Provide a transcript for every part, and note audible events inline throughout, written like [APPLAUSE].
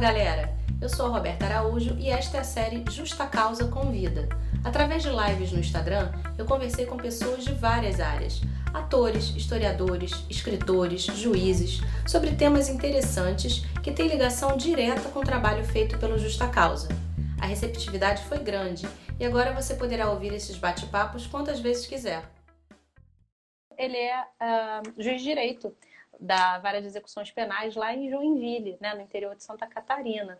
galera! Eu sou a Roberta Araújo e esta é a série Justa Causa Convida. Através de lives no Instagram, eu conversei com pessoas de várias áreas: atores, historiadores, escritores, juízes, sobre temas interessantes que têm ligação direta com o trabalho feito pelo Justa Causa. A receptividade foi grande e agora você poderá ouvir esses bate-papos quantas vezes quiser. Ele é uh, juiz de direito da Vara de Execuções Penais lá em Joinville, né, no interior de Santa Catarina.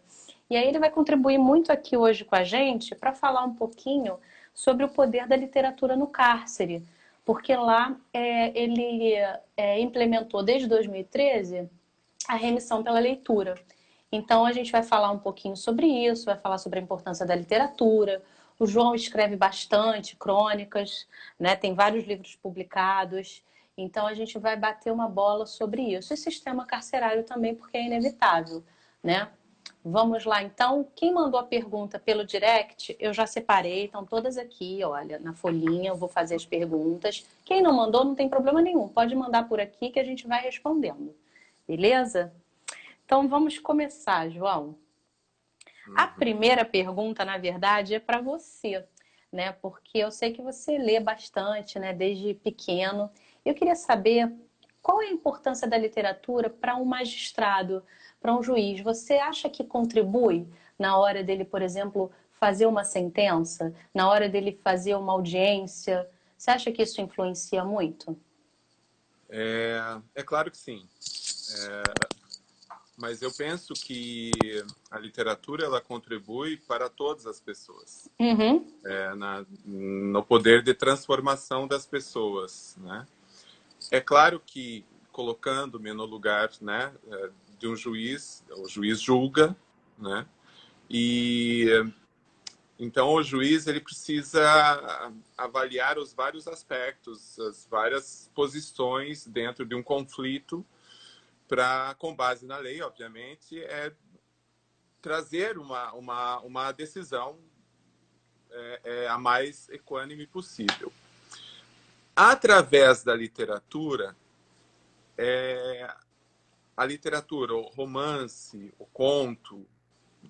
E aí ele vai contribuir muito aqui hoje com a gente para falar um pouquinho sobre o poder da literatura no cárcere, porque lá é, ele é, implementou desde 2013 a remissão pela leitura. Então a gente vai falar um pouquinho sobre isso, vai falar sobre a importância da literatura. O João escreve bastante crônicas, né? tem vários livros publicados. Então a gente vai bater uma bola sobre isso. E sistema carcerário também, porque é inevitável, né? Vamos lá, então. Quem mandou a pergunta pelo direct, eu já separei, estão todas aqui, olha, na folhinha, eu vou fazer as perguntas. Quem não mandou, não tem problema nenhum, pode mandar por aqui que a gente vai respondendo. Beleza? Então vamos começar, João. A uhum. primeira pergunta, na verdade, é para você, né? Porque eu sei que você lê bastante, né, desde pequeno. Eu queria saber qual é a importância da literatura para um magistrado, para um juiz. Você acha que contribui na hora dele, por exemplo, fazer uma sentença, na hora dele fazer uma audiência? Você acha que isso influencia muito? É, é claro que sim. É, mas eu penso que a literatura ela contribui para todas as pessoas, uhum. é, na, no poder de transformação das pessoas, né? É claro que colocando-me no lugar, né, é, de um juiz, o juiz julga, né? E então o juiz ele precisa avaliar os vários aspectos, as várias posições dentro de um conflito para, com base na lei, obviamente, é trazer uma, uma, uma decisão é, é, a mais equânime possível. Através da literatura, é, a literatura, o romance, o conto,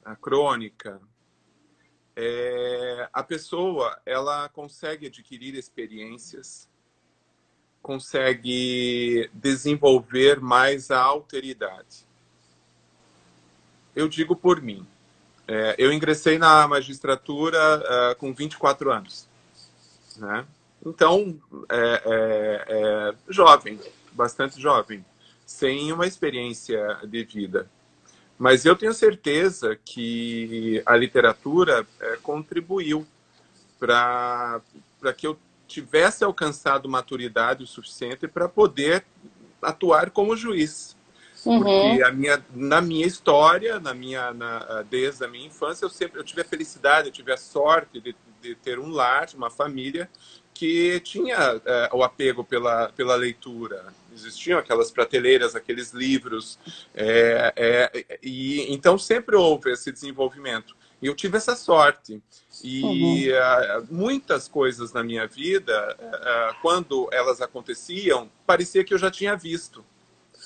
a crônica, é, a pessoa ela consegue adquirir experiências, consegue desenvolver mais a alteridade. Eu digo por mim. É, eu ingressei na magistratura uh, com 24 anos. Né? Então, é, é, é, jovem, bastante jovem, sem uma experiência de vida. Mas eu tenho certeza que a literatura é, contribuiu para que eu tivesse alcançado maturidade o suficiente para poder atuar como juiz. Uhum. Porque a minha, na minha história, na minha, na, desde a minha infância, eu sempre eu tive a felicidade, eu tive a sorte de, de ter um lar, uma família que tinha é, o apego pela, pela leitura. Existiam aquelas prateleiras, aqueles livros, é, é, e então sempre houve esse desenvolvimento. E eu tive essa sorte. E uhum. uh, muitas coisas na minha vida, uh, quando elas aconteciam, parecia que eu já tinha visto.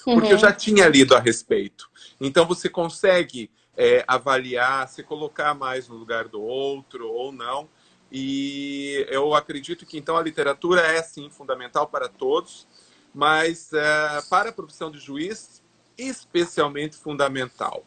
Uhum. Porque eu já tinha lido a respeito. Então você consegue é, avaliar, se colocar mais no lugar do outro ou não. E eu acredito que então a literatura é sim fundamental para todos, mas é, para a profissão de juiz, especialmente fundamental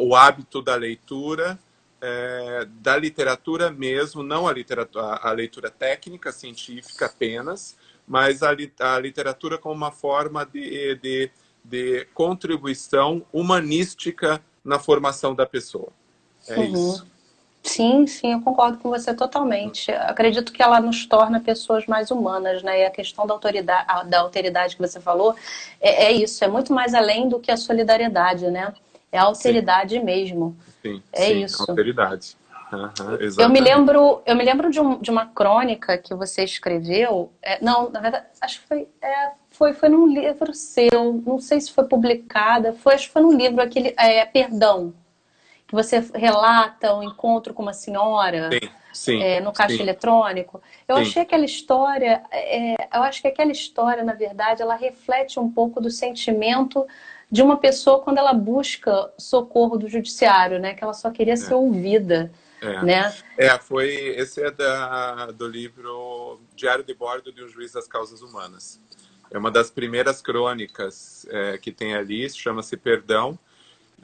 o hábito da leitura, é, da literatura mesmo, não a, literatura, a leitura técnica, científica apenas, mas a, a literatura como uma forma de, de, de contribuição humanística na formação da pessoa. É uhum. isso. Sim, sim, eu concordo com você totalmente. Acredito que ela nos torna pessoas mais humanas, né? E a questão da autoridade, da alteridade que você falou é, é isso, é muito mais além do que a solidariedade, né? É a alteridade sim. mesmo. Sim, é sim, isso. Alteridade. Uhum, eu me lembro, eu me lembro de, um, de uma crônica que você escreveu. É, não, na verdade, acho que foi, é, foi, foi num livro seu. Não sei se foi publicada. Foi, acho que foi num livro aquele, é, Perdão que você relata um encontro com uma senhora sim, sim, é, no caixa sim. eletrônico. Eu achei aquela história, é, eu acho que aquela história, na verdade, ela reflete um pouco do sentimento de uma pessoa quando ela busca socorro do judiciário, né? Que ela só queria é. ser ouvida. É. Né? é, foi. Esse é da, do livro Diário de Bordo de um Juiz das Causas Humanas. É uma das primeiras crônicas é, que tem ali, chama-se Perdão.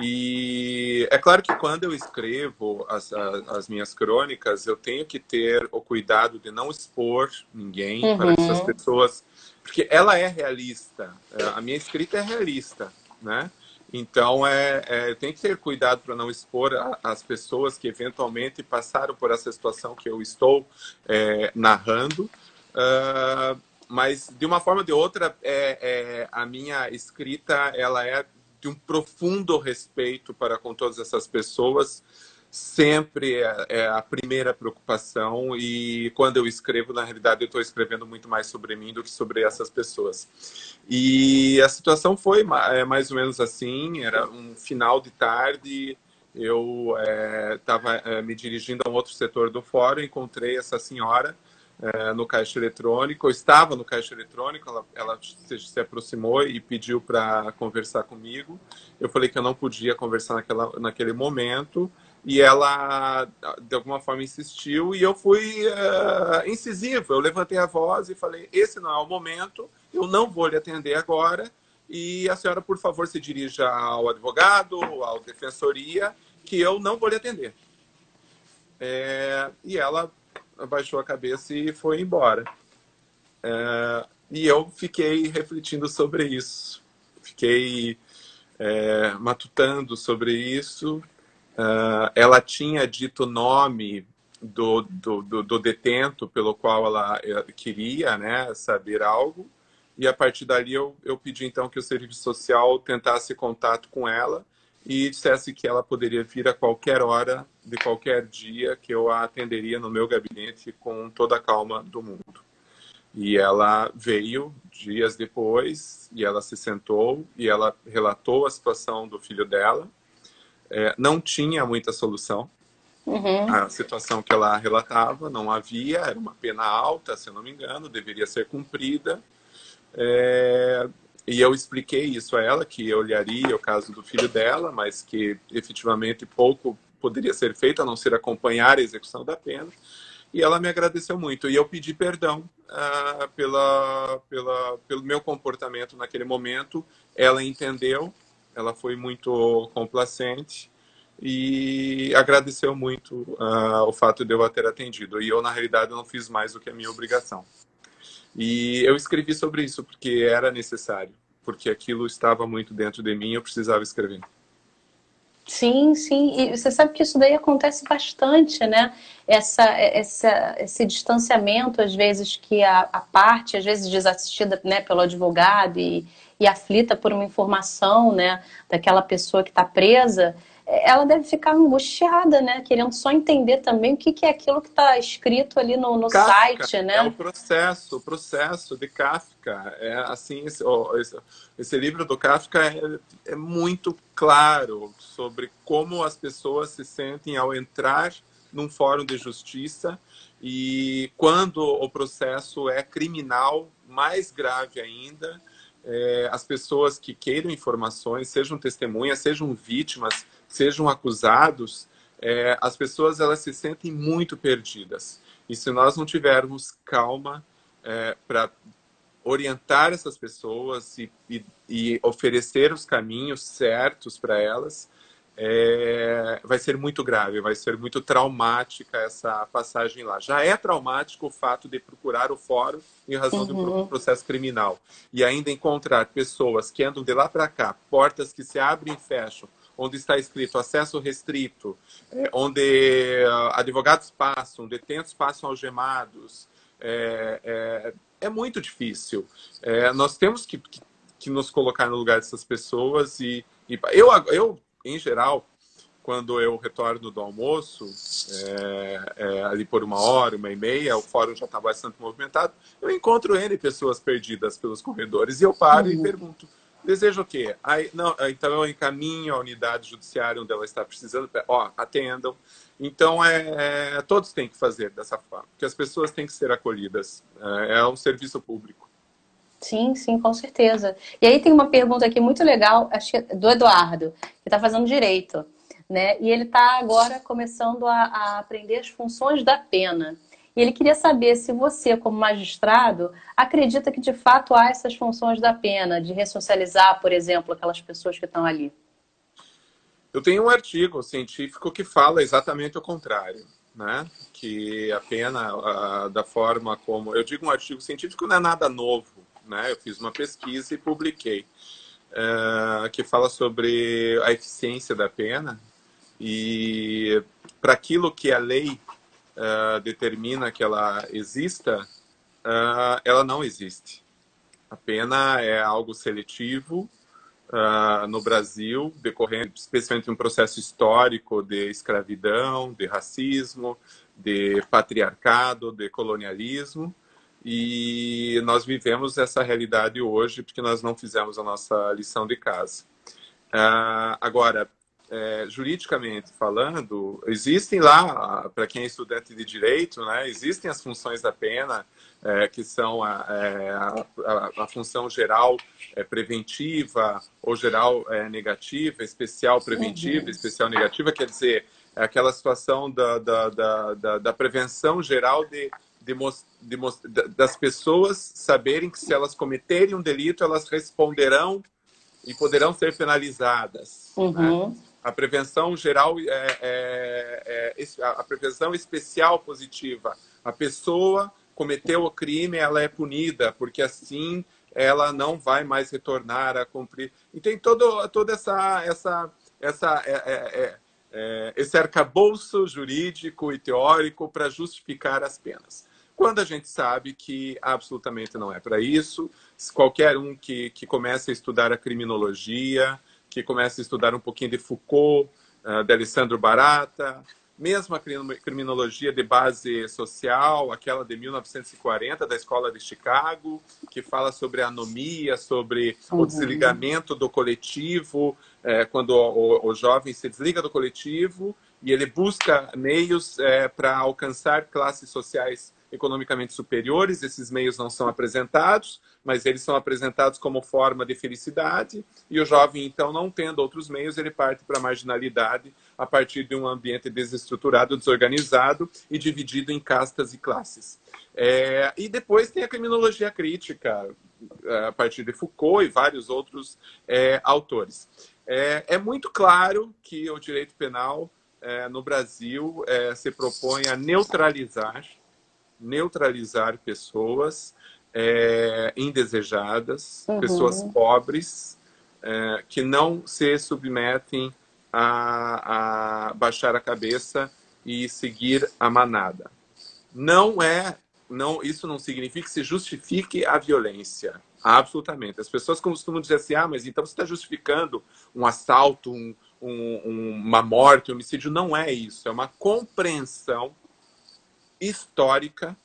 E é claro que quando eu escrevo as, as, minhas crônicas, eu tenho que ter o cuidado de não expor ninguém uhum. para essas pessoas, porque ela é realista. É, a minha escrita é realista, né? Então, é, é tem que ter cuidado para não expor a, as pessoas que eventualmente passaram por essa situação que eu estou é, narrando. Uh, mas, de uma forma ou de outra, é, é, a minha escrita ela é de um profundo respeito para com todas essas pessoas. Sempre é, é a primeira preocupação. E quando eu escrevo, na realidade, eu estou escrevendo muito mais sobre mim do que sobre essas pessoas. E a situação foi é, mais ou menos assim: era um final de tarde. Eu estava é, é, me dirigindo a um outro setor do fórum, encontrei essa senhora é, no caixa eletrônico. Eu estava no caixa eletrônico, ela, ela se, se, aproximou e pediu para conversar comigo. Eu falei que eu não podia conversar naquela, naquele momento e ela de alguma forma insistiu e eu fui uh, incisivo. Eu levantei a voz e falei: esse não é o momento, eu não vou lhe atender agora. E a senhora, por favor, se dirija ao advogado, à defensoria, que eu não vou lhe atender. É, e ela abaixou a cabeça e foi embora. É, e eu fiquei refletindo sobre isso, fiquei é, matutando sobre isso. Uh, ela tinha dito o nome do, do, do, do, detento pelo qual ela queria né, saber algo, e a partir dali eu, eu pedi então que o serviço social tentasse contato com ela e dissesse que ela poderia vir a qualquer hora de qualquer dia que eu a atenderia no meu gabinete com toda a calma do mundo. E ela veio dias depois e ela se sentou e ela relatou a situação do filho dela. É, não tinha muita solução. Uhum. A situação que ela relatava não havia, era uma pena alta, se eu não me engano, deveria ser cumprida. É, e eu expliquei isso a ela, que eu olharia o caso do filho dela, mas que efetivamente pouco poderia ser feito, a não ser acompanhar a execução da pena. E ela me agradeceu muito. E eu pedi perdão uh, pela, pela, pelo meu comportamento naquele momento. Ela entendeu, ela foi muito complacente e agradeceu muito uh, o fato de eu ter atendido. E eu, na realidade, não fiz mais do que a minha obrigação. E eu escrevi sobre isso porque era necessário, porque aquilo estava muito dentro de mim e eu precisava escrever. Sim, sim. E você sabe que isso daí acontece bastante, né? Essa, essa, esse distanciamento, às vezes, que a, a parte, às vezes desassistida né, pelo advogado e, e aflita por uma informação né, daquela pessoa que está presa, ela deve ficar angustiada, né? Querendo só entender também o que, que é aquilo que está escrito ali no, no site, né? É o processo, o processo de Kafka. É assim, esse, esse, esse, livro do Kafka é, é muito claro sobre como as pessoas se sentem ao entrar num fórum de justiça e quando o processo é criminal, mais grave ainda, é, as pessoas que queiram informações, sejam testemunhas, sejam vítimas, sejam acusados, é, as pessoas elas se sentem muito perdidas. E se nós não tivermos calma é, para orientar essas pessoas e, e, e, oferecer os caminhos certos para elas, é, vai ser muito grave, vai ser muito traumática essa passagem lá. Já é traumático o fato de procurar o fórum em razão uhum. do processo criminal e ainda encontrar pessoas que andam de lá para cá, portas que se abrem e fecham, onde está escrito acesso restrito, é, onde uh, advogados passam, detentos passam algemados. É, é, é muito difícil. É, nós temos que, que, que, nos colocar no lugar dessas pessoas e, e eu, eu, em geral, quando eu retorno do almoço, é, é, ali por uma hora, uma e meia, o fórum já está bastante movimentado, eu encontro N pessoas perdidas pelos corredores e eu paro uhum. e pergunto, Deseja o quê? Aí, não, então eu encaminho a unidade judiciária onde ela está precisando, ó, atendam. Então, é, é, todos têm que fazer dessa forma, porque as pessoas têm que ser acolhidas. É, é um serviço público. Sim, sim, com certeza. E aí tem uma pergunta aqui muito legal, acho que é do Eduardo, que está fazendo direito, né? E ele está agora começando a, a aprender as funções da pena. E ele queria saber se você, como magistrado, acredita que de fato há essas funções da pena, de ressocializar, por exemplo, aquelas pessoas que estão ali. Eu tenho um artigo científico que fala exatamente o contrário, né? Que a pena, da forma como. Eu digo um artigo científico não é nada novo, né? Eu fiz uma pesquisa e publiquei, é, que fala sobre a eficiência da pena e para aquilo que a lei uh, determina que ela exista, uh, ela não existe. A pena é algo seletivo uh, no Brasil, decorrendo especialmente um processo histórico de escravidão, de racismo, de patriarcado, de colonialismo. E nós vivemos essa realidade hoje porque nós não fizemos a nossa lição de casa. Uh, agora, é, juridicamente falando, existem lá, para quem é estudante de direito, né, existem as funções da pena, é, que são a, é, a, a, a função geral é, preventiva ou geral é, negativa, especial preventiva, uhum. especial negativa, quer dizer, é aquela situação da, da, da, da, da prevenção geral de, de, de, das pessoas saberem que se elas cometerem um delito, elas responderão e poderão ser penalizadas. Né? Uhum. Né? A prevenção geral, é, é, é, a prevenção especial positiva. A pessoa cometeu o crime, ela é punida, porque assim ela não vai mais retornar a cumprir. E tem todo, toda essa, essa, essa, é, é, é, é esse arcabouço jurídico e teórico para justificar as penas. Quando a gente sabe que absolutamente não é para isso, qualquer um que, que comece a estudar a criminologia, que começa a estudar um pouquinho de Foucault, uh, de Alessandro Barata, mesmo a criminologia de base social, aquela de 1940 da Escola de Chicago, que fala sobre a anomia, sobre uhum. o desligamento do coletivo, é, quando o, o, jovem se desliga do coletivo e ele busca meios é, para alcançar classes sociais economicamente superiores, esses meios não são apresentados, mas eles são apresentados como forma de felicidade, e o jovem, então, não tendo outros meios, ele parte para a marginalidade a partir de um ambiente desestruturado, desorganizado e dividido em castas e classes. É, e depois tem a criminologia crítica, a partir de Foucault e vários outros é, autores. É, é, muito claro que o direito penal é, no Brasil é, se propõe a neutralizar neutralizar pessoas é, indesejadas, uhum. pessoas pobres, é, que não se submetem a, a baixar a cabeça e seguir a manada. Não é, não, isso não significa que se justifique a violência. Absolutamente. As pessoas costumam dizer assim: ah, mas então você está justificando um assalto, um, um, uma morte, um homicídio. Não é isso. É uma compreensão histórica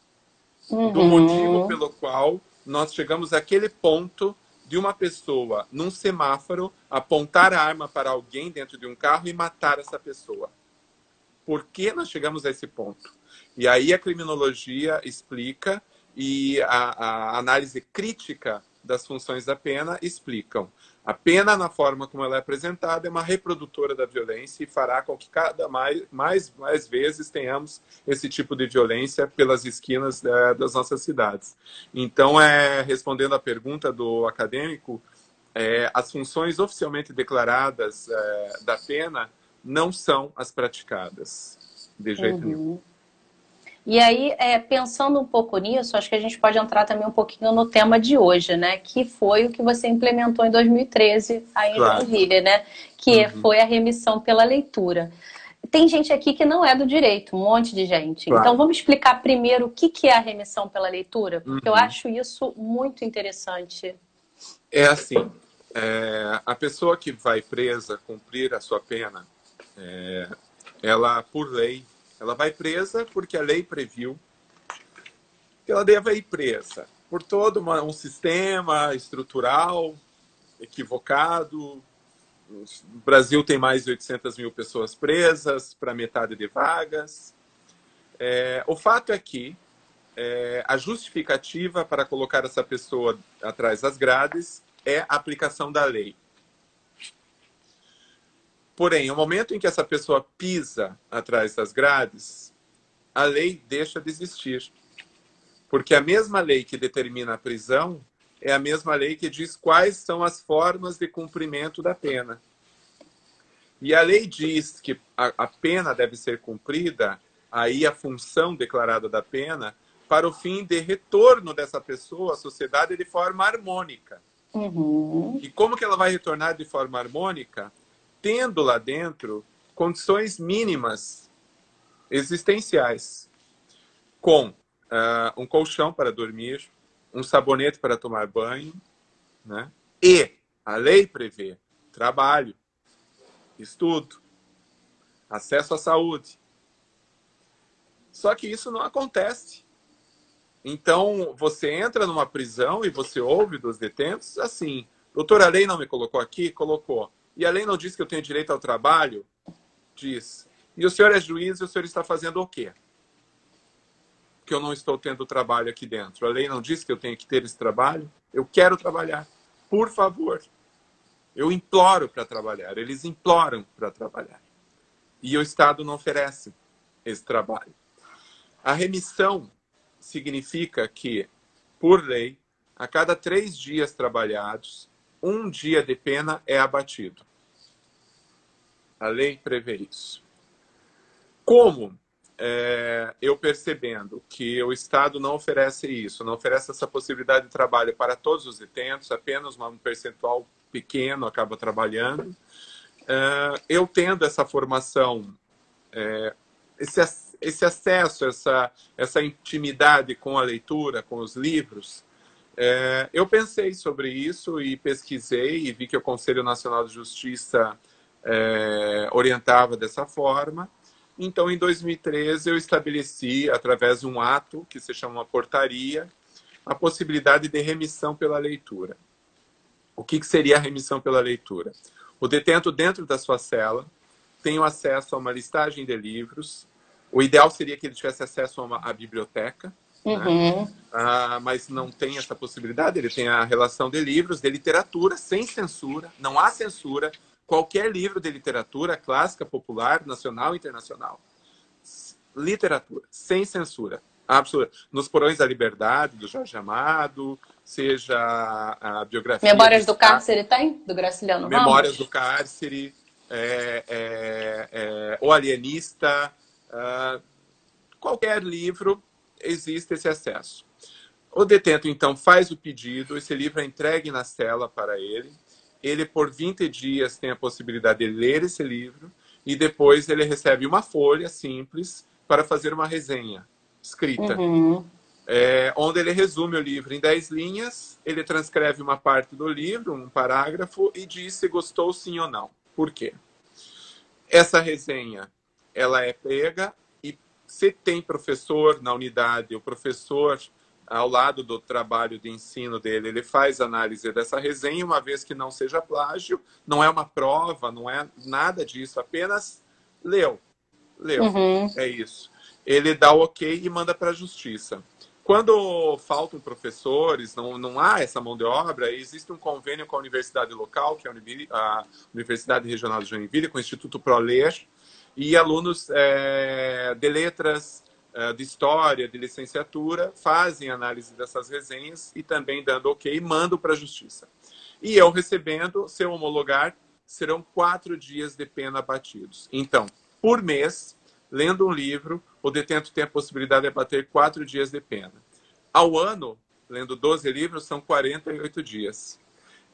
uhum. do motivo pelo qual nós chegamos àquele ponto de uma pessoa num semáforo apontar a arma para alguém dentro de um carro e matar essa pessoa. Por que nós chegamos a esse ponto? E aí a criminologia explica e a, a análise crítica das funções da pena explicam. A pena, na forma como ela é apresentada, é uma reprodutora da violência e fará com que cada mais, mais, mais vezes tenhamos esse tipo de violência pelas esquinas é, das nossas cidades. Então, é, respondendo à pergunta do acadêmico, é, as funções oficialmente declaradas é, da pena não são as praticadas, de jeito uhum. nenhum. E aí, é, pensando um pouco nisso, acho que a gente pode entrar também um pouquinho no tema de hoje, né? Que foi o que você implementou em 2013 aí claro. em Joinville, né? Que uhum. foi a remissão pela leitura. Tem gente aqui que não é do direito, um monte de gente. Claro. Então vamos explicar primeiro o que é a remissão pela leitura, porque uhum. eu acho isso muito interessante. É assim, é, a pessoa que vai presa cumprir a sua pena, é, ela, por lei, ela vai presa porque a lei previu que ela deve ir presa por todo uma, um sistema estrutural equivocado. O Brasil tem mais de 800 mil pessoas presas para metade de vagas. É, o fato é que é, a justificativa para colocar essa pessoa atrás das grades é a aplicação da lei. Porém, no momento em que essa pessoa pisa atrás das grades, a lei deixa de existir. Porque a mesma lei que determina a prisão é a mesma lei que diz quais são as formas de cumprimento da pena. E a lei diz que a, a pena deve ser cumprida, aí a função declarada da pena, para o fim de retorno dessa pessoa à sociedade de forma harmônica. Uhum. E como que ela vai retornar de forma harmônica? Tendo lá dentro condições mínimas existenciais, com uh, um colchão para dormir, um sabonete para tomar banho, né? E a lei prevê trabalho, estudo, acesso à saúde. Só que isso não acontece. Então, você entra numa prisão e você ouve dos detentos assim: doutor, a lei não me colocou aqui? Colocou. E a lei não diz que eu tenho direito ao trabalho? Diz. E o senhor é juiz e o senhor está fazendo o quê? Que eu não estou tendo trabalho aqui dentro. A lei não diz que eu tenho que ter esse trabalho? Eu quero trabalhar. Por favor. Eu imploro para trabalhar. Eles imploram para trabalhar. E o Estado não oferece esse trabalho. A remissão significa que, por lei, a cada três dias trabalhados, um dia de pena é abatido. A lei prevê isso. Como é, eu percebendo que o Estado não oferece isso, não oferece essa possibilidade de trabalho para todos os detentos, apenas um percentual pequeno acaba trabalhando, é, eu tendo essa formação, é, esse esse acesso, essa, essa intimidade com a leitura, com os livros, é, eu pensei sobre isso e pesquisei e vi que o Conselho Nacional de Justiça é, orientava dessa forma. Então, em 2013, eu estabeleci, através de um ato que se chama portaria, a possibilidade de remissão pela leitura. O que, que seria a remissão pela leitura? O detento, dentro da sua cela, tem acesso a uma listagem de livros, o ideal seria que ele tivesse acesso a uma a biblioteca? Uhum. né? ah, mas não tem essa possibilidade. Ele tem a relação de livros, de literatura, sem censura, não há censura. Qualquer livro de literatura clássica, popular, nacional, internacional. Literatura, sem censura. Absoluta. Nos Porões da Liberdade, do Jorge Amado, seja a biografia. Memórias do, Cárcere tem? Do Graciliano Memórias Ramos? do Cárcere, é, é, é, O Alienista, Uh, qualquer livro existe esse acesso. O detento, então, faz o pedido, esse livro é entregue na cela para ele. Ele, por 20 dias, tem a possibilidade de ler esse livro e depois ele recebe uma folha simples para fazer uma resenha escrita. Uhum. É, onde ele resume o livro em 10 linhas, ele transcreve uma parte do livro, um parágrafo, e diz se gostou sim ou não. Por quê? Essa resenha ela é pega se tem professor na unidade, o professor ao lado do trabalho de ensino dele, ele faz análise dessa resenha, uma vez que não seja plágio, não é uma prova, não é nada disso, apenas leu. Leu. Uhum. É isso. Ele dá o ok e manda para a justiça. Quando faltam professores, não, não há essa mão de obra, existe um convênio com a universidade local, que é a Universidade Regional de Joinville, com o Instituto ProLer, e alunos é, de letras, é, de história, de licenciatura, fazem análise dessas resenhas e também dando ok, mandam para a justiça. E eu recebendo, se eu homologar, serão quatro dias de pena batidos. Então, por mês, lendo um livro, o detento tem a possibilidade de bater quatro dias de pena. Ao ano, lendo 12 livros, são 48 dias.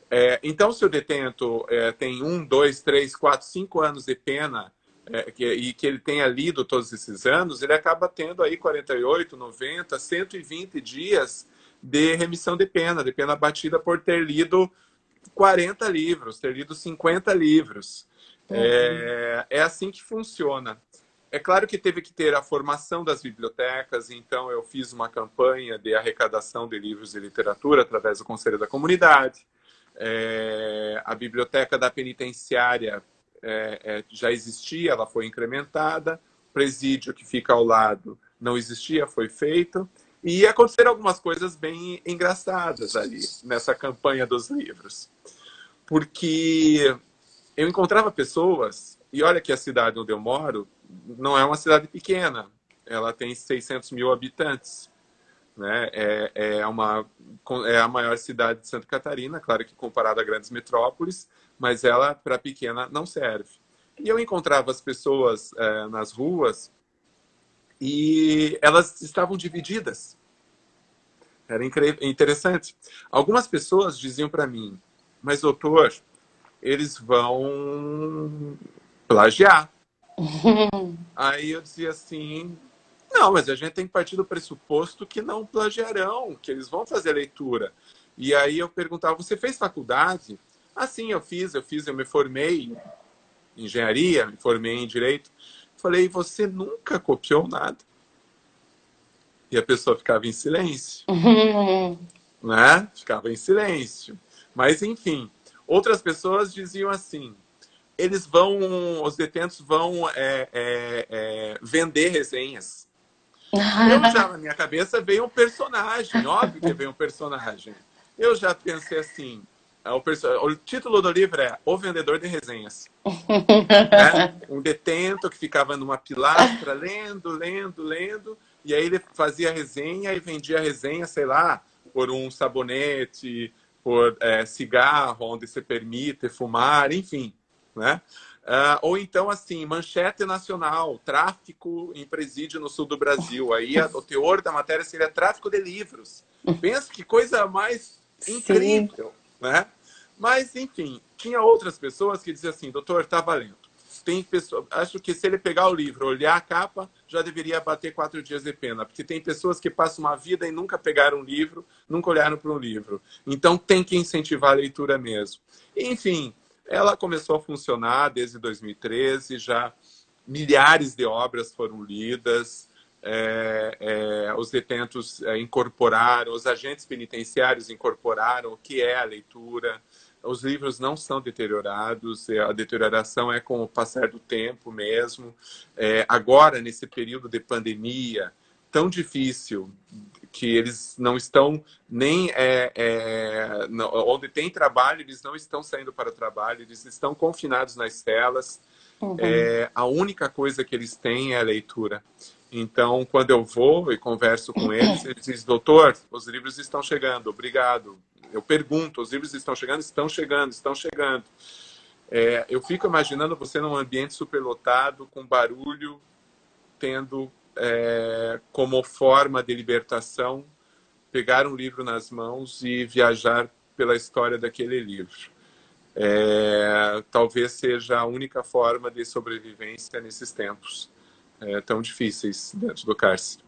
É, então, se o detento é, tem um, dois, três, quatro, cinco anos de pena é, que, e que ele tenha lido todos esses anos, ele acaba tendo aí 48, 90, 120 dias de remissão de pena, de pena batida por ter lido 40 livros, ter lido 50 livros. Uhum. É, é assim que funciona. É claro que teve que ter a formação das bibliotecas, então eu fiz uma campanha de arrecadação de livros de literatura através do Conselho da Comunidade. É, a biblioteca da penitenciária é, é, já existia, ela foi incrementada. Presídio que fica ao lado não existia, foi feito. E aconteceram algumas coisas bem engraçadas ali nessa campanha dos livros. Porque eu encontrava pessoas, e olha que a cidade onde eu moro não é uma cidade pequena, ela tem 600 mil habitantes. Né? É, é, uma, é a maior cidade de Santa Catarina, claro que comparada a grandes metrópoles, mas ela, para pequena, não serve. E eu encontrava as pessoas é, nas ruas e elas estavam divididas. Era interessante. Algumas pessoas diziam para mim, mas doutor, eles vão plagiar. [LAUGHS] Aí eu dizia assim, não, mas a gente tem que partir do pressuposto que não plagiarão, que eles vão fazer leitura. E aí eu perguntava, você fez faculdade? Ah, sim, eu fiz, eu fiz, eu me formei em engenharia, me formei em direito. Falei, você nunca copiou nada? E a pessoa ficava em silêncio. [LAUGHS] né? Ficava em silêncio. Mas, enfim, outras pessoas diziam assim: eles vão, os detentos vão é, é, é, vender resenhas. Eu já, na minha cabeça, veio um personagem, óbvio que veio um personagem. Eu já pensei assim, é o, o, título do livro é O Vendedor de Resenhas. é? Um detento que ficava numa pilastra, lendo, lendo, lendo, e aí ele fazia resenha e vendia resenha, sei lá, por um sabonete, por é, cigarro, onde se permite fumar, enfim. Né? Uh, ou então, assim, manchete nacional, tráfico em presídio no sul do Brasil. Aí a, o teor da matéria seria tráfico de livros. Pensa que coisa mais incrível, Sim. né? Mas, enfim, tinha outras pessoas que diziam assim, doutor, tá valendo. Tem pessoa, acho que se ele pegar o livro, olhar a capa, já deveria bater quatro dias de pena, porque tem pessoas que passam uma vida e nunca pegaram um livro, nunca olharam para um livro. Então tem que incentivar a leitura mesmo. Enfim, ela começou a funcionar desde 2013, já milhares de obras foram lidas, é, é, os detentos é, incorporaram, os agentes penitenciários incorporaram o que é a leitura, os livros não são deteriorados, é, a deterioração é com o passar do tempo mesmo. É, agora, nesse período de pandemia tão difícil, que eles não estão nem é, é, não, onde tem trabalho, eles não estão saindo para o trabalho, eles estão confinados nas celas. Uhum. É, a única coisa que eles têm é a leitura. Então, quando eu vou e converso com eles, eles dizem, doutor, os livros estão chegando, obrigado. Eu pergunto, os livros estão chegando? Estão chegando, estão chegando. É, eu fico imaginando você num ambiente superlotado, com barulho, tendo é, como forma de libertação pegar um livro nas mãos e viajar pela história daquele livro. É, talvez seja a única forma de sobrevivência nesses tempos é, tão difíceis dentro do cárcere.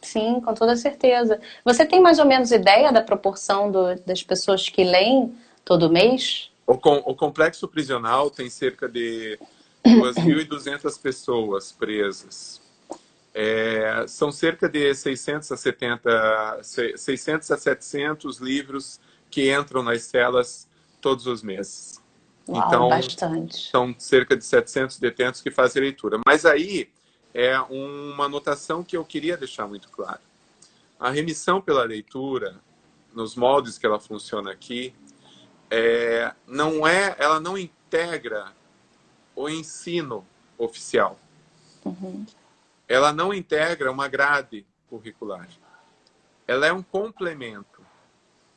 Sim, com toda certeza. Você tem mais ou menos ideia da proporção do, das pessoas que leem todo mês? O, com, o complexo prisional tem cerca de 2.200 pessoas presas. É, são cerca de 600 a, 70, 600 a 700 livros que entram nas celas todos os meses. Uau, então, bastante. São cerca de 700 detentos que fazem leitura. Mas aí, é uma anotação que eu queria deixar muito claro. A remissão pela leitura, nos moldes que ela funciona aqui, é, não é, ela não integra o ensino oficial. Uhum. Ela não integra uma grade curricular. Ela é um complemento,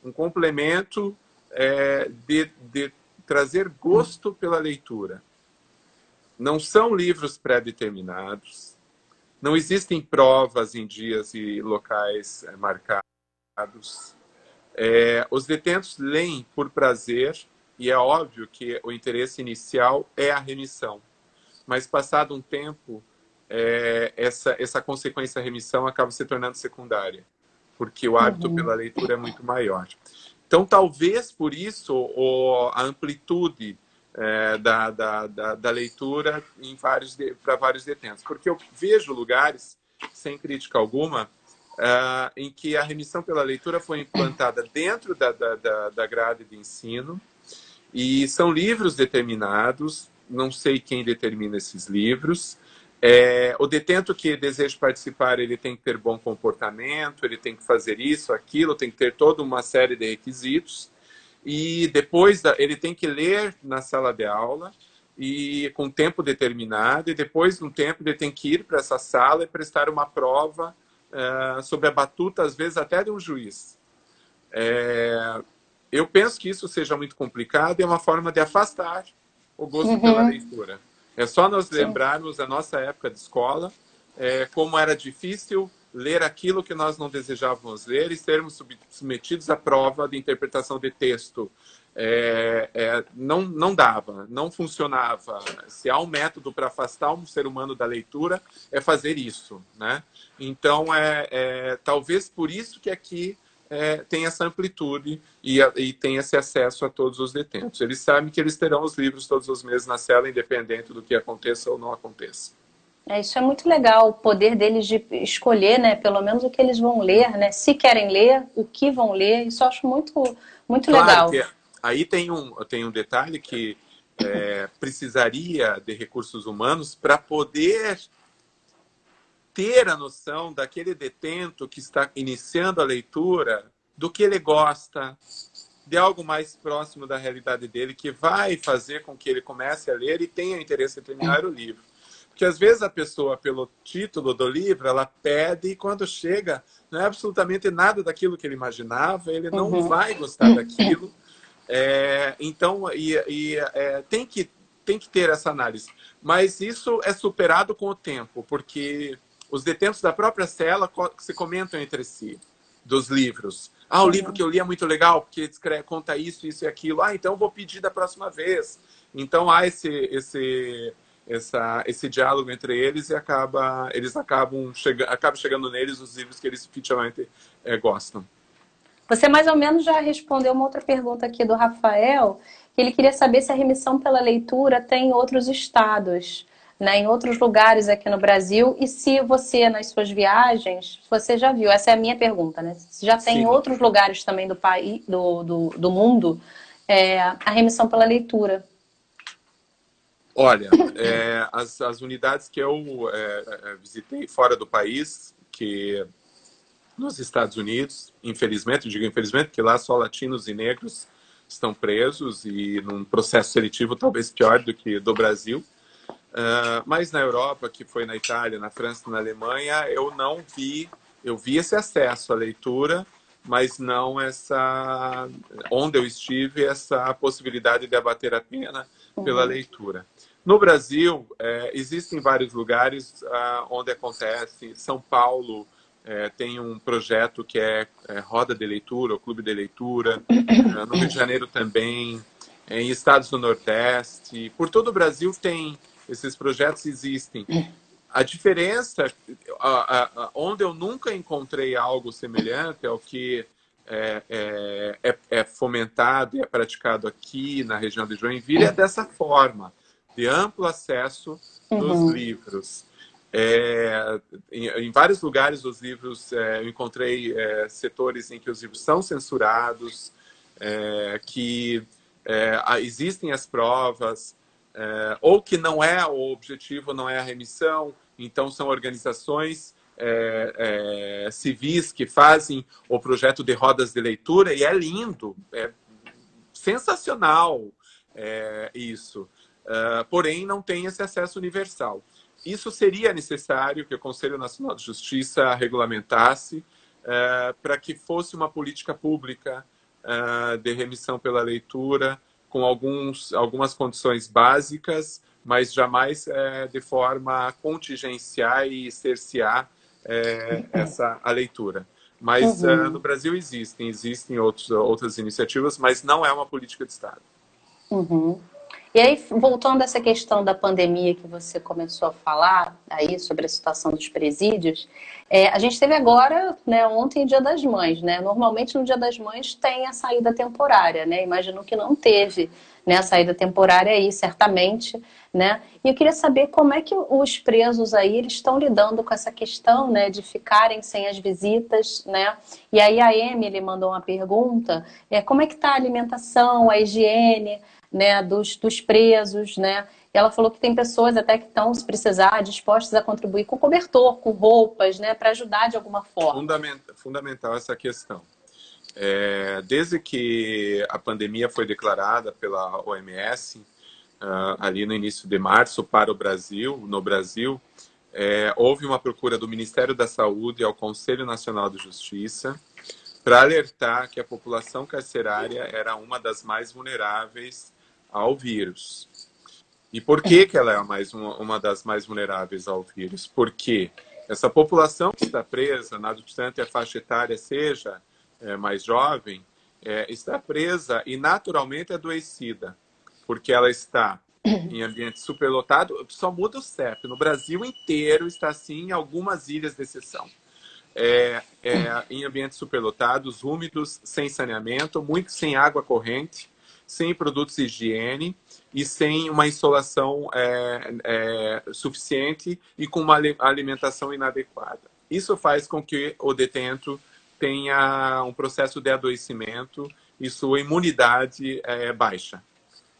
um complemento é, de, de trazer gosto pela leitura. Não são livros pré-determinados. Não existem provas em dias e locais é, marcados. É, os detentos leem por prazer e é óbvio que o interesse inicial é a remissão. Mas passado um tempo, é, essa, essa consequência remissão acaba se tornando secundária, porque o hábito uhum. pela leitura é muito maior. Então, talvez por isso o, a amplitude é, da, da, da, da, leitura para vários detentos. Porque eu vejo lugares, sem crítica alguma, uh, em que a remissão pela leitura foi implantada dentro da, da, da, da grade de ensino e são livros determinados, não sei quem determina esses livros, É, o detento que deseja participar, ele tem que ter bom comportamento, ele tem que fazer isso, aquilo, tem que ter toda uma série de requisitos. E depois da, ele tem que ler na sala de aula e com tempo determinado. E depois de um tempo ele tem que ir para essa sala e prestar uma prova uh, sobre a batuta, às vezes até de um juiz. É, eu penso que isso seja muito complicado e é uma forma de afastar o gosto uhum. pela leitura. É só nós lembrarmos da nossa época de escola, é, como era difícil ler aquilo que nós não desejávamos ler e sermos submetidos à prova de interpretação de texto. É, é, não, não dava, não funcionava. Se há um método para afastar um ser humano da leitura, é fazer isso. Né? Então, é, é talvez por isso que aqui é, tem essa amplitude e, e, tem esse acesso a todos os detentos. Eles sabem que eles terão os livros todos os meses na cela, independente do que aconteça ou não aconteça. É, isso é muito legal, o poder deles de escolher, né, pelo menos o que eles vão ler, né, se querem ler, o que vão ler, isso eu acho muito, muito claro legal. aí tem um, tem um detalhe que é, precisaria de recursos humanos para poder ter a noção daquele detento que está iniciando a leitura, do que ele gosta, de algo mais próximo da realidade dele, que vai fazer com que ele comece a ler e tenha interesse em terminar o livro. Porque às vezes a pessoa, pelo título do livro, ela pede e quando chega, não é absolutamente nada daquilo que ele imaginava, ele não uhum. vai gostar daquilo. É, então, e, e é, tem, que, tem que ter essa análise. Mas isso é superado com o tempo, porque os detentos da própria cela se comentam entre si dos livros. Ah, o livro que eu li é muito legal, porque conta isso, isso e aquilo. Ah, então eu vou pedir da próxima vez. Então há esse, esse, essa, esse diálogo entre eles e acaba, eles acabam, chega, acabam chegando neles os livros que eles efetivamente é, gostam. Você mais ou menos já respondeu uma outra pergunta aqui do Rafael, que ele queria saber se a remissão pela leitura tem em outros estados né, em outros lugares aqui no Brasil e se você, nas suas viagens, você já viu, essa é a minha pergunta, né? Se já tem Sim. outros lugares também do, país, do, do, do mundo é, a remissão pela leitura. Olha, é, as, as unidades que eu é, é visitei fora do país, que nos Estados Unidos, infelizmente, digo infelizmente, porque lá só latinos e negros estão presos e num processo seletivo talvez pior do que do Brasil. Uh, mas na Europa, que foi na Itália, na França, na Alemanha, eu não vi, eu vi esse acesso à leitura, mas não essa, onde eu estive, essa possibilidade de abater a pena pela uhum. leitura. No Brasil, é, existem vários lugares uh, onde acontece. São Paulo é, tem um projeto que é, é, Roda de Leitura, o Clube de Leitura. Uh, no Rio de Janeiro também. Em estados do Nordeste. Por todo o Brasil tem esses projetos existem. A diferença, a, a, onde eu nunca encontrei algo semelhante é o que é, é, é, é, fomentado e é praticado aqui na região de Joinville é dessa forma, de amplo acesso uhum. nos livros. É, em, em, vários lugares os livros, é, eu encontrei é, setores em que os livros são censurados, é, que existem as provas, é, ou que não é o objetivo, não é a remissão, então são organizações é, é, civis que fazem o projeto de rodas de leitura e é lindo, é sensacional é, isso. É, porém, não tem esse acesso universal. Isso seria necessário que o Conselho Nacional de Justiça regulamentasse é, para que fosse uma política pública de remissão pela leitura com alguns, algumas condições básicas, mas jamais é, de forma contingenciar e cercear é, essa a leitura. Mas uhum. é, no Brasil existem, existem outros, outras iniciativas, mas não é uma política de Estado. Uhum. E aí, voltando a essa questão da pandemia que você começou a falar aí sobre a situação dos presídios, é, a gente teve agora, né, ontem, Dia das Mães, né? Normalmente no Dia das Mães tem a saída temporária, né? Imagino que não teve né, a saída temporária aí, certamente, né? E eu queria saber como é que os presos aí eles estão lidando com essa questão, né, de ficarem sem as visitas, né? E aí a Emily mandou uma pergunta, é como é que está a alimentação, a higiene, né, dos, dos presos, né? E ela falou que tem pessoas até que estão, se precisar, dispostas a contribuir com cobertor, com roupas, né, para ajudar de alguma forma. Fundamental, fundamental essa questão. É, desde que a pandemia foi declarada pela OMS, uh, ali no início de março, para o Brasil, no Brasil, é, houve uma procura do Ministério da Saúde ao Conselho Nacional de Justiça para alertar que a população carcerária era uma das mais vulneráveis ao vírus. E por que, que ela é mais, uma das mais vulneráveis ao vírus? Porque essa população que está presa, não obstante a faixa etária seja é, mais jovem, é, está presa e naturalmente adoecida, porque ela está [COUGHS] em ambiente superlotado, só muda o CEP. No Brasil inteiro está assim, em algumas ilhas de exceção. É, é, em ambientes superlotados, úmidos, sem saneamento, muito sem água corrente, sem produtos de higiene e sem uma insolação é, é suficiente e com uma alimentação inadequada. Isso faz com que o detento tenha um processo de adoecimento e sua imunidade é baixa.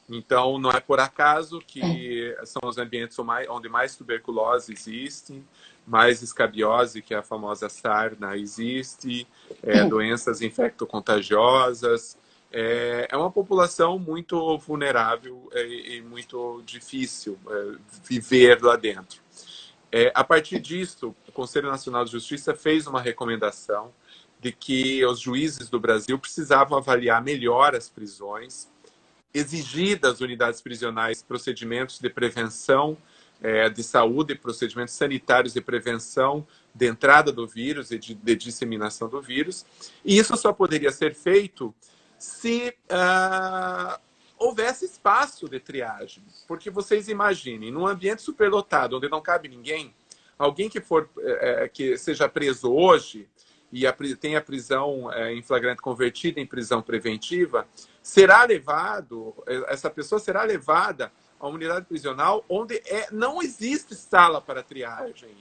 Então, não é por acaso que são os ambientes onde mais tuberculose existe, mais escabiose, que é a famosa sarna, existe, é, doenças infectocontagiosas. É, é uma população muito vulnerável e, e muito difícil é, viver lá dentro. É, a partir disso, o Conselho Nacional de Justiça fez uma recomendação de que os juízes do Brasil precisavam avaliar melhor as prisões, exigir das unidades prisionais procedimentos de prevenção é, de saúde, procedimentos sanitários de prevenção de entrada do vírus e de, de disseminação do vírus. E isso só poderia ser feito se uh, houvesse espaço de triagem. Porque vocês imaginem, num ambiente superlotado, onde não cabe ninguém, alguém que for é, que seja preso hoje e a, tem a prisão é, em flagrante convertida em prisão preventiva, será levado, essa pessoa será levada a unidade prisional onde é, não existe sala para triagem.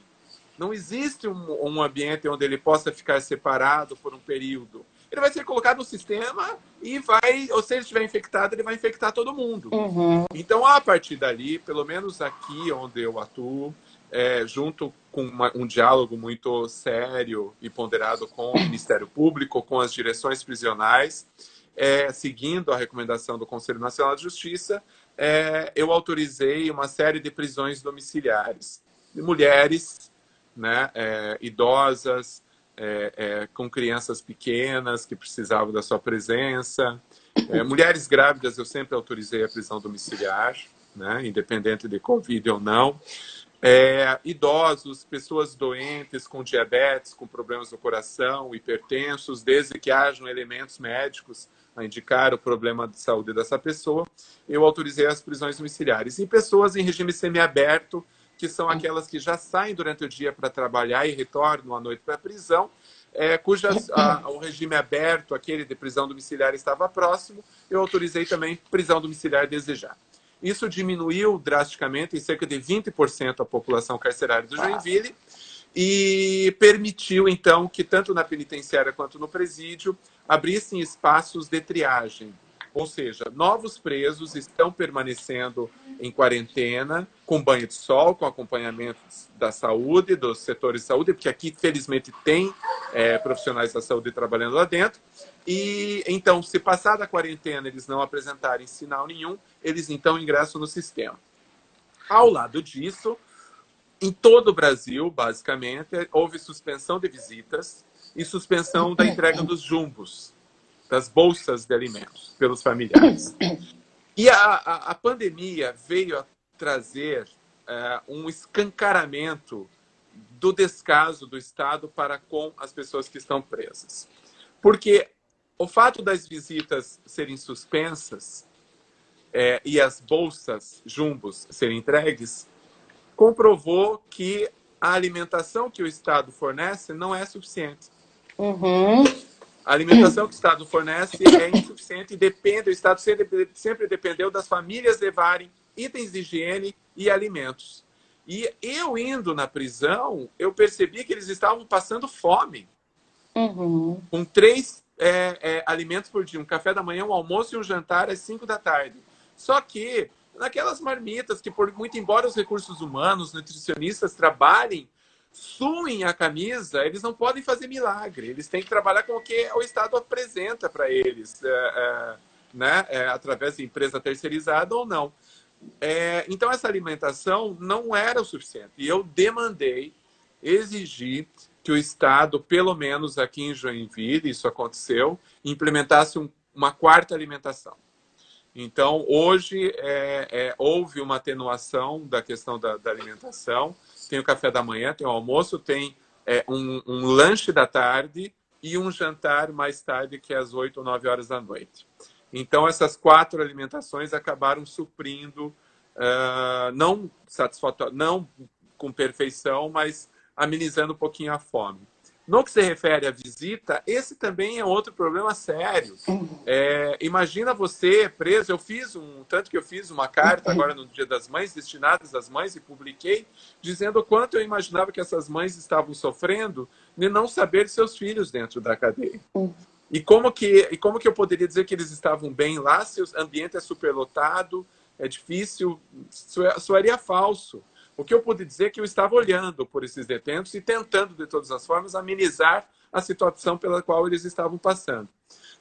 Não existe um, um ambiente onde ele possa ficar separado por um período. Ele vai ser colocado no sistema e vai, ou se ele estiver infectado, ele vai infectar todo mundo. Uhum. Então, a partir dali, pelo menos aqui onde eu atuo, é, junto com uma, um diálogo muito sério e ponderado com o Ministério Público, com as direções prisionais, é, seguindo a recomendação do Conselho Nacional de Justiça, é, eu autorizei uma série de prisões domiciliares de mulheres, né, é, idosas, é, é, com crianças pequenas que precisavam da sua presença. É, mulheres grávidas eu sempre autorizei a prisão domiciliar, né, independente de Covid ou não. É, idosos, pessoas doentes com diabetes, com problemas no coração, hipertensos, desde que hajam elementos médicos a indicar o problema de saúde dessa pessoa, eu autorizei as prisões domiciliares. E pessoas em regime semiaberto, que são aquelas que já saem durante o dia para trabalhar e retornam à noite para a prisão, é, cujas a, o regime aberto, aquele de prisão domiciliar, estava próximo, eu autorizei também prisão domiciliar desejada. Isso diminuiu drasticamente, em cerca de 20% a população carcerária do Joinville, e permitiu, então, que tanto na penitenciária quanto no presídio abrissem espaços de triagem. Ou seja, novos presos estão permanecendo em quarentena, com banho de sol, com acompanhamento da saúde, dos setores de saúde, porque aqui, felizmente, tem é, profissionais da saúde trabalhando lá dentro. E então, se passar da quarentena eles não apresentarem sinal nenhum, eles então ingressam no sistema. Ao lado disso, em todo o Brasil, basicamente, houve suspensão de visitas, e suspensão da entrega dos jumbos, das bolsas de alimentos, pelos familiares. E a, a, a pandemia veio a trazer uh, um escancaramento do descaso do Estado para com as pessoas que estão presas. Porque o fato das visitas serem suspensas é, e as bolsas jumbos serem entregues comprovou que a alimentação que o Estado fornece não é suficiente. Uhum. A alimentação que o Estado fornece é insuficiente e depende, o Estado sempre, sempre dependeu das famílias levarem itens de higiene e alimentos. E eu indo na prisão, eu percebi que eles estavam passando fome. Uhum. Com três é, é, alimentos por dia: um café da manhã, um almoço e um jantar às cinco da tarde. Só que naquelas marmitas que, por muito embora os recursos humanos, nutricionistas trabalhem, suem a camisa, eles não podem fazer milagre. Eles têm que trabalhar com o que o Estado apresenta para eles, é, é, né? É, através de empresa terceirizada ou não. Então, essa alimentação não era o suficiente. E eu demandei, exigi que o Estado, pelo menos aqui em Joinville, isso aconteceu, implementasse um, uma quarta alimentação. Então, hoje, é, é, houve uma atenuação da questão da, da, alimentação. Tem o café da manhã, tem o almoço, tem é, um, um, lanche da tarde e um jantar mais tarde, que é às 8 ou 9 horas da noite. Então, essas quatro alimentações acabaram suprindo, uh, não satisfatório, não com perfeição, mas amenizando um pouquinho a fome. No que se refere à visita, esse também é outro problema sério. É, imagina você preso. Eu fiz um, tanto que eu fiz uma carta agora no Dia das Mães, destinadas às mães, e publiquei, dizendo o quanto eu imaginava que essas mães estavam sofrendo de não saber seus filhos dentro da cadeia. E como que, e como que eu poderia dizer que eles estavam bem lá se o ambiente é superlotado, é difícil, soaria falso. O que eu pude dizer é que eu estava olhando por esses detentos e tentando, de todas as formas, amenizar a situação pela qual eles estavam passando.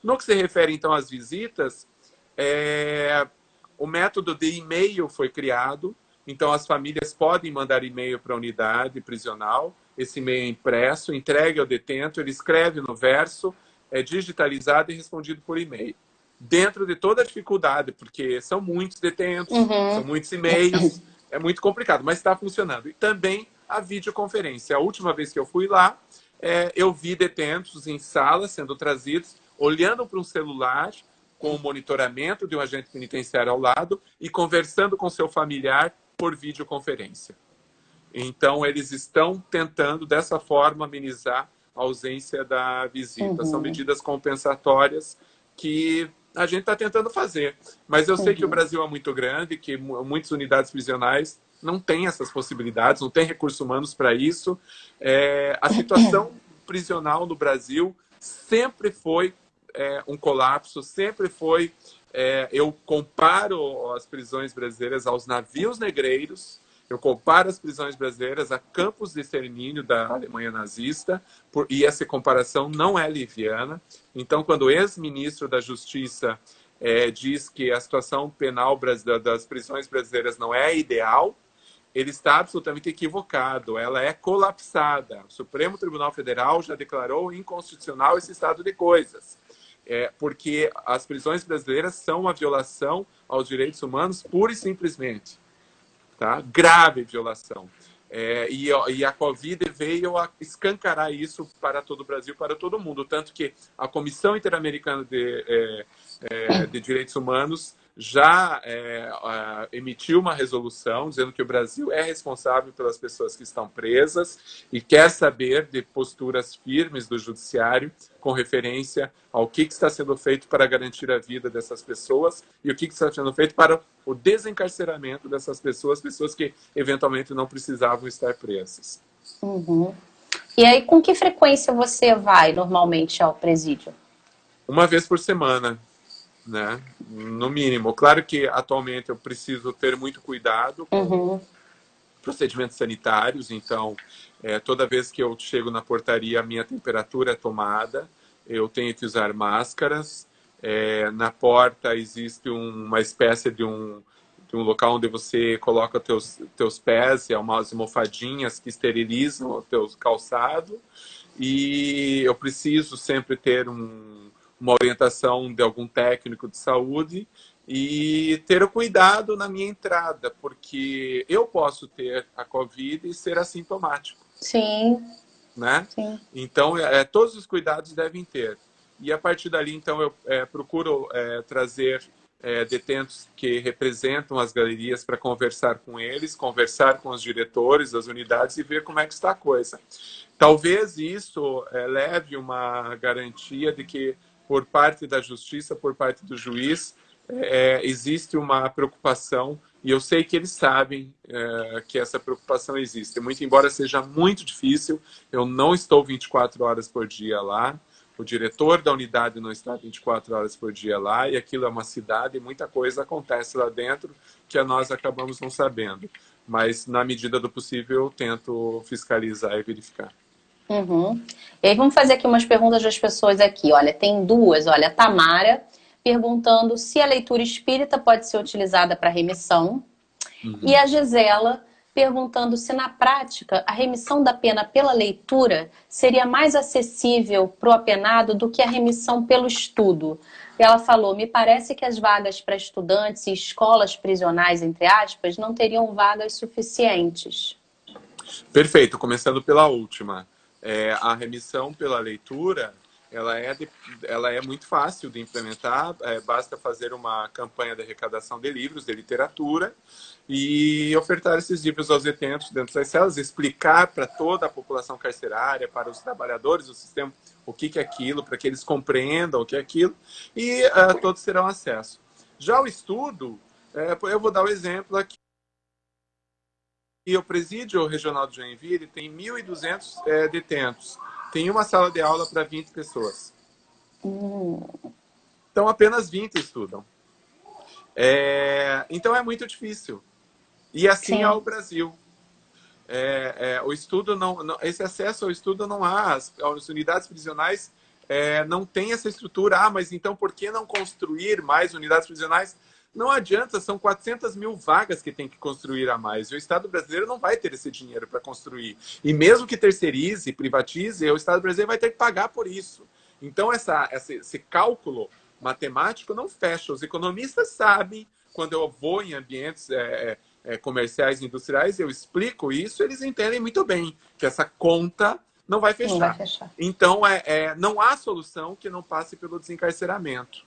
No que se refere, então, às visitas, é... o método de e-mail foi criado, então as famílias podem mandar e-mail para a unidade prisional, esse e-mail é impresso, entregue ao detento, ele escreve no verso, é digitalizado e respondido por e-mail. Dentro de toda a dificuldade, porque são muitos detentos, uhum. são muitos e-mails, [LAUGHS] é muito complicado, mas está funcionando. E também a videoconferência. A última vez que eu fui lá, é, eu vi detentos em sala sendo trazidos, olhando para um celular com o monitoramento de um agente penitenciário ao lado e conversando com seu familiar por videoconferência. Então, eles estão tentando, dessa forma, amenizar a ausência da visita. Uhum. São medidas compensatórias que a gente está tentando fazer. Mas eu sei que o uhum. Brasil é muito grande, que muitas unidades prisionais não têm essas possibilidades, não tem recursos humanos para isso. É, a situação prisional no Brasil sempre foi é, um colapso, sempre foi. É, eu comparo as prisões brasileiras aos navios negreiros, eu comparo as prisões brasileiras a campos de extermínio da Alemanha nazista, por, e essa comparação não é liviana. Então, quando o ex-ministro da Justiça é, diz que a situação penal das prisões brasileiras não é ideal, ele está absolutamente equivocado. Ela é colapsada. O Supremo Tribunal Federal já declarou inconstitucional esse estado de coisas. É, porque as prisões brasileiras são uma violação aos direitos humanos pura e simplesmente tá? grave violação. É, e, e, a Covid veio a escancarar isso para todo o Brasil, para todo mundo. Tanto que a Comissão Interamericana de, é, é, de Direitos Humanos já é, emitiu uma resolução dizendo que o Brasil é responsável pelas pessoas que estão presas e quer saber de posturas firmes do judiciário com referência ao que, está sendo feito para garantir a vida dessas pessoas e o que, que está sendo feito para o desencarceramento dessas pessoas, pessoas que eventualmente não precisavam estar presas. Uhum. E aí, com que frequência você vai normalmente ao presídio? Uma vez por semana né? No mínimo. Claro que atualmente eu preciso ter muito cuidado com uhum. procedimentos sanitários, então é, toda vez que eu chego na portaria, a minha temperatura é tomada, eu tenho que usar máscaras. É, na porta existe um, uma espécie de um, de um local onde você coloca teus, teus pés, é umas almofadinhas que esterilizam o teu calçado. E eu preciso sempre ter um, uma orientação de algum técnico de saúde e ter o cuidado na minha entrada, porque eu posso ter a Covid e ser assintomático. Sim. Né? Sim. Então, é, todos os cuidados devem ter. E a partir dali, então, eu é, procuro é, trazer é, detentos que representam as galerias para conversar com eles, conversar com os diretores das unidades e ver como é que está a coisa. Talvez isso é, leve uma garantia de que por parte da justiça, por parte do juiz, é, existe uma preocupação e eu sei que eles sabem é, que essa preocupação existe. Muito embora seja muito difícil, eu não estou 24 horas por dia lá, o diretor da unidade não está 24 horas por dia lá e aquilo é uma cidade e muita coisa acontece lá dentro que nós acabamos não sabendo. Mas, na medida do possível, eu tento fiscalizar e verificar. Uhum. E aí vamos fazer aqui umas perguntas das pessoas aqui. Olha, tem duas. Olha, a Tamara perguntando se a leitura espírita pode ser utilizada para remissão. Uhum. E a Gisela perguntando se na prática a remissão da pena pela leitura seria mais acessível para o apenado do que a remissão pelo estudo. Ela falou: me parece que as vagas para estudantes e escolas prisionais, entre aspas, não teriam vagas suficientes. Perfeito, começando pela última. É, a remissão pela leitura ela é, de, ela é muito fácil de implementar, é, basta fazer uma campanha de arrecadação de livros, de literatura, e ofertar esses livros aos detentos dentro das celas, explicar para toda a população carcerária, para os trabalhadores do sistema, o que, que é aquilo, para que eles compreendam o que é aquilo, e uh, todos terão acesso. Já o estudo, é, eu vou dar o um exemplo aqui. E o presídio regional de Joinville tem 1.200 é, detentos tem uma sala de aula para 20 pessoas. Então, apenas 20 estudam. É, então, é muito difícil. E assim Sim. é o Brasil. É, é, o estudo não, não, esse acesso ao estudo não há. As, as unidades prisionais é, não têm essa estrutura. Ah, mas então por que não construir mais unidades prisionais? Não adianta, são 400 mil vagas que tem que construir a mais. E o Estado brasileiro não vai ter esse dinheiro para construir. E mesmo que terceirize, privatize, o Estado brasileiro vai ter que pagar por isso. Então, essa, esse cálculo matemático não fecha. Os economistas sabem, quando eu vou em ambientes é, é, é comerciais e industriais, eu explico isso, eles entendem muito bem que essa conta não vai fechar. Não vai fechar. Então, é, é, não há solução que não passe pelo desencarceramento.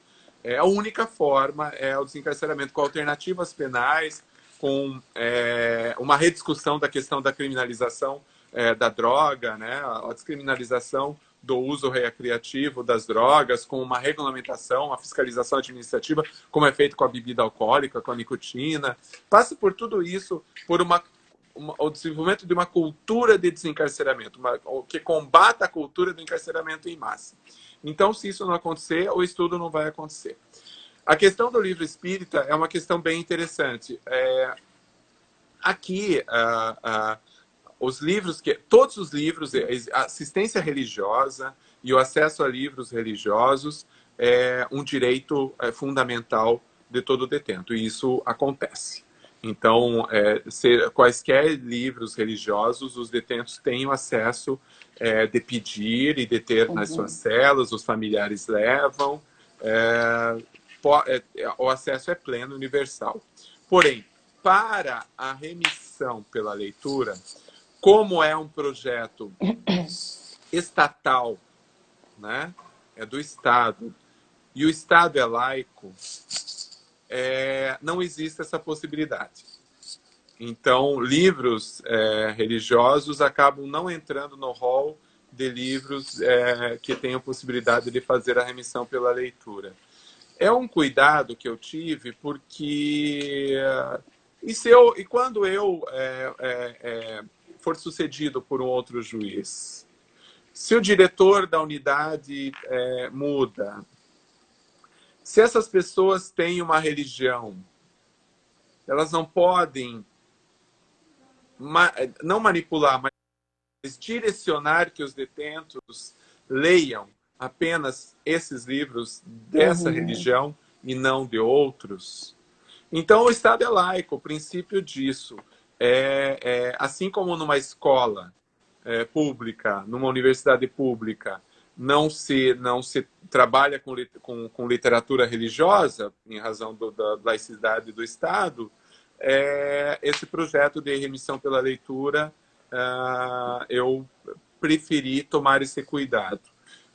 É a única forma é o desencarceramento com alternativas penais, com é, uma rediscussão da questão da criminalização é, da droga, né? a descriminalização do uso recreativo das drogas, com uma regulamentação, uma fiscalização administrativa, como é feito com a bebida alcoólica, com a nicotina. Passa por tudo isso, por uma, uma o desenvolvimento de uma cultura de desencarceramento, uma, que combata a cultura do encarceramento em massa. Então, se isso não acontecer, o estudo não vai acontecer. A questão do livro espírita é uma questão bem interessante. É, aqui, uh, uh, os livros que todos os livros, a assistência religiosa e o acesso a livros religiosos é um direito é, fundamental de todo detento. E isso acontece. Então, é, ser, quaisquer livros religiosos, os detentos têm acesso é, de pedir e de ter uhum. nas suas celas, os familiares levam. É, é, o acesso é pleno, universal. Porém, para a remissão pela leitura, como é um projeto estatal, né? é do Estado, e o Estado é laico, é, não existe essa possibilidade. Então, livros é, religiosos acabam não entrando no rol de livros é, que tenham possibilidade de fazer a remissão pela leitura. É um cuidado que eu tive porque e se eu e quando eu é, é, é for sucedido por um outro juiz, se o diretor da unidade muda, se essas pessoas têm uma religião, elas não podem não manipular, mas direcionar que os detentos leiam apenas esses livros dessa uhum. religião e não de outros. Então, o Estado é laico, o princípio disso. É, é assim como numa escola é, pública, numa universidade pública, não se, não se trabalha com, com, com literatura religiosa, em razão do, da laicidade do Estado, é, esse projeto de remissão pela leitura, uh, eu preferi tomar esse cuidado.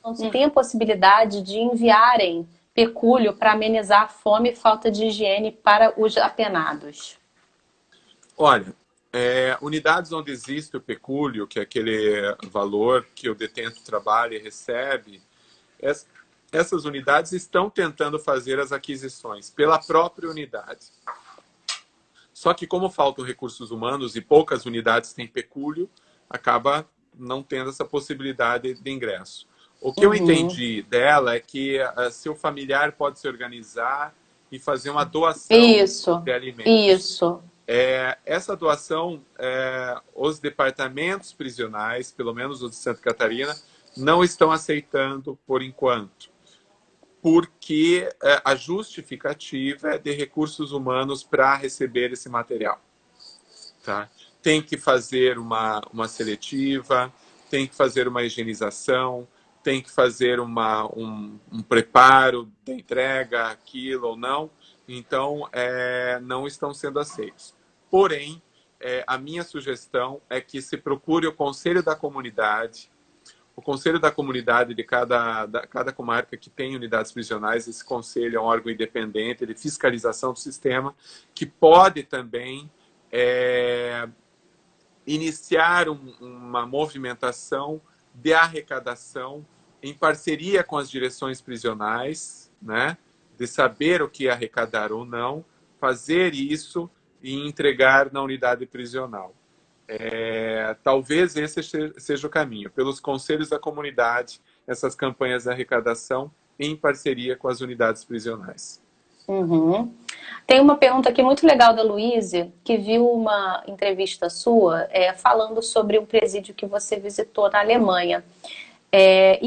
Não se tem a possibilidade de enviarem pecúlio para amenizar a fome e falta de higiene para os apenados? Olha, é, unidades onde existe o pecúlio, que é aquele valor que o detento trabalha e recebe, essas unidades estão tentando fazer as aquisições pela própria unidade. Só que como faltam recursos humanos e poucas unidades têm pecúlio, acaba não tendo essa possibilidade de ingresso. O que uhum. eu entendi dela é que uh, seu familiar pode se organizar e fazer uma doação isso, de alimentos. Isso. É, essa doação, é, os departamentos prisionais, pelo menos os de Santa Catarina, não estão aceitando por enquanto, porque é, a justificativa é de recursos humanos para receber esse material. Tá? Tem que fazer uma, uma seletiva, tem que fazer uma higienização, tem que fazer uma, um, um preparo da entrega, aquilo ou não. Então, é, não estão sendo aceitos. Porém, é, a minha sugestão é que se procure o conselho da comunidade, o conselho da comunidade de cada, da, cada comarca que tem unidades prisionais, esse conselho é um órgão independente de fiscalização do sistema, que pode também é, iniciar um, uma movimentação de arrecadação em parceria com as direções prisionais, né, de saber o que arrecadar ou não, fazer isso e entregar na unidade prisional. É, talvez esse seja o caminho, pelos conselhos da comunidade, essas campanhas de arrecadação em parceria com as unidades prisionais. Uhum. Tem uma pergunta aqui muito legal da Luíse, que viu uma entrevista sua é, falando sobre um presídio que você visitou na Alemanha. É,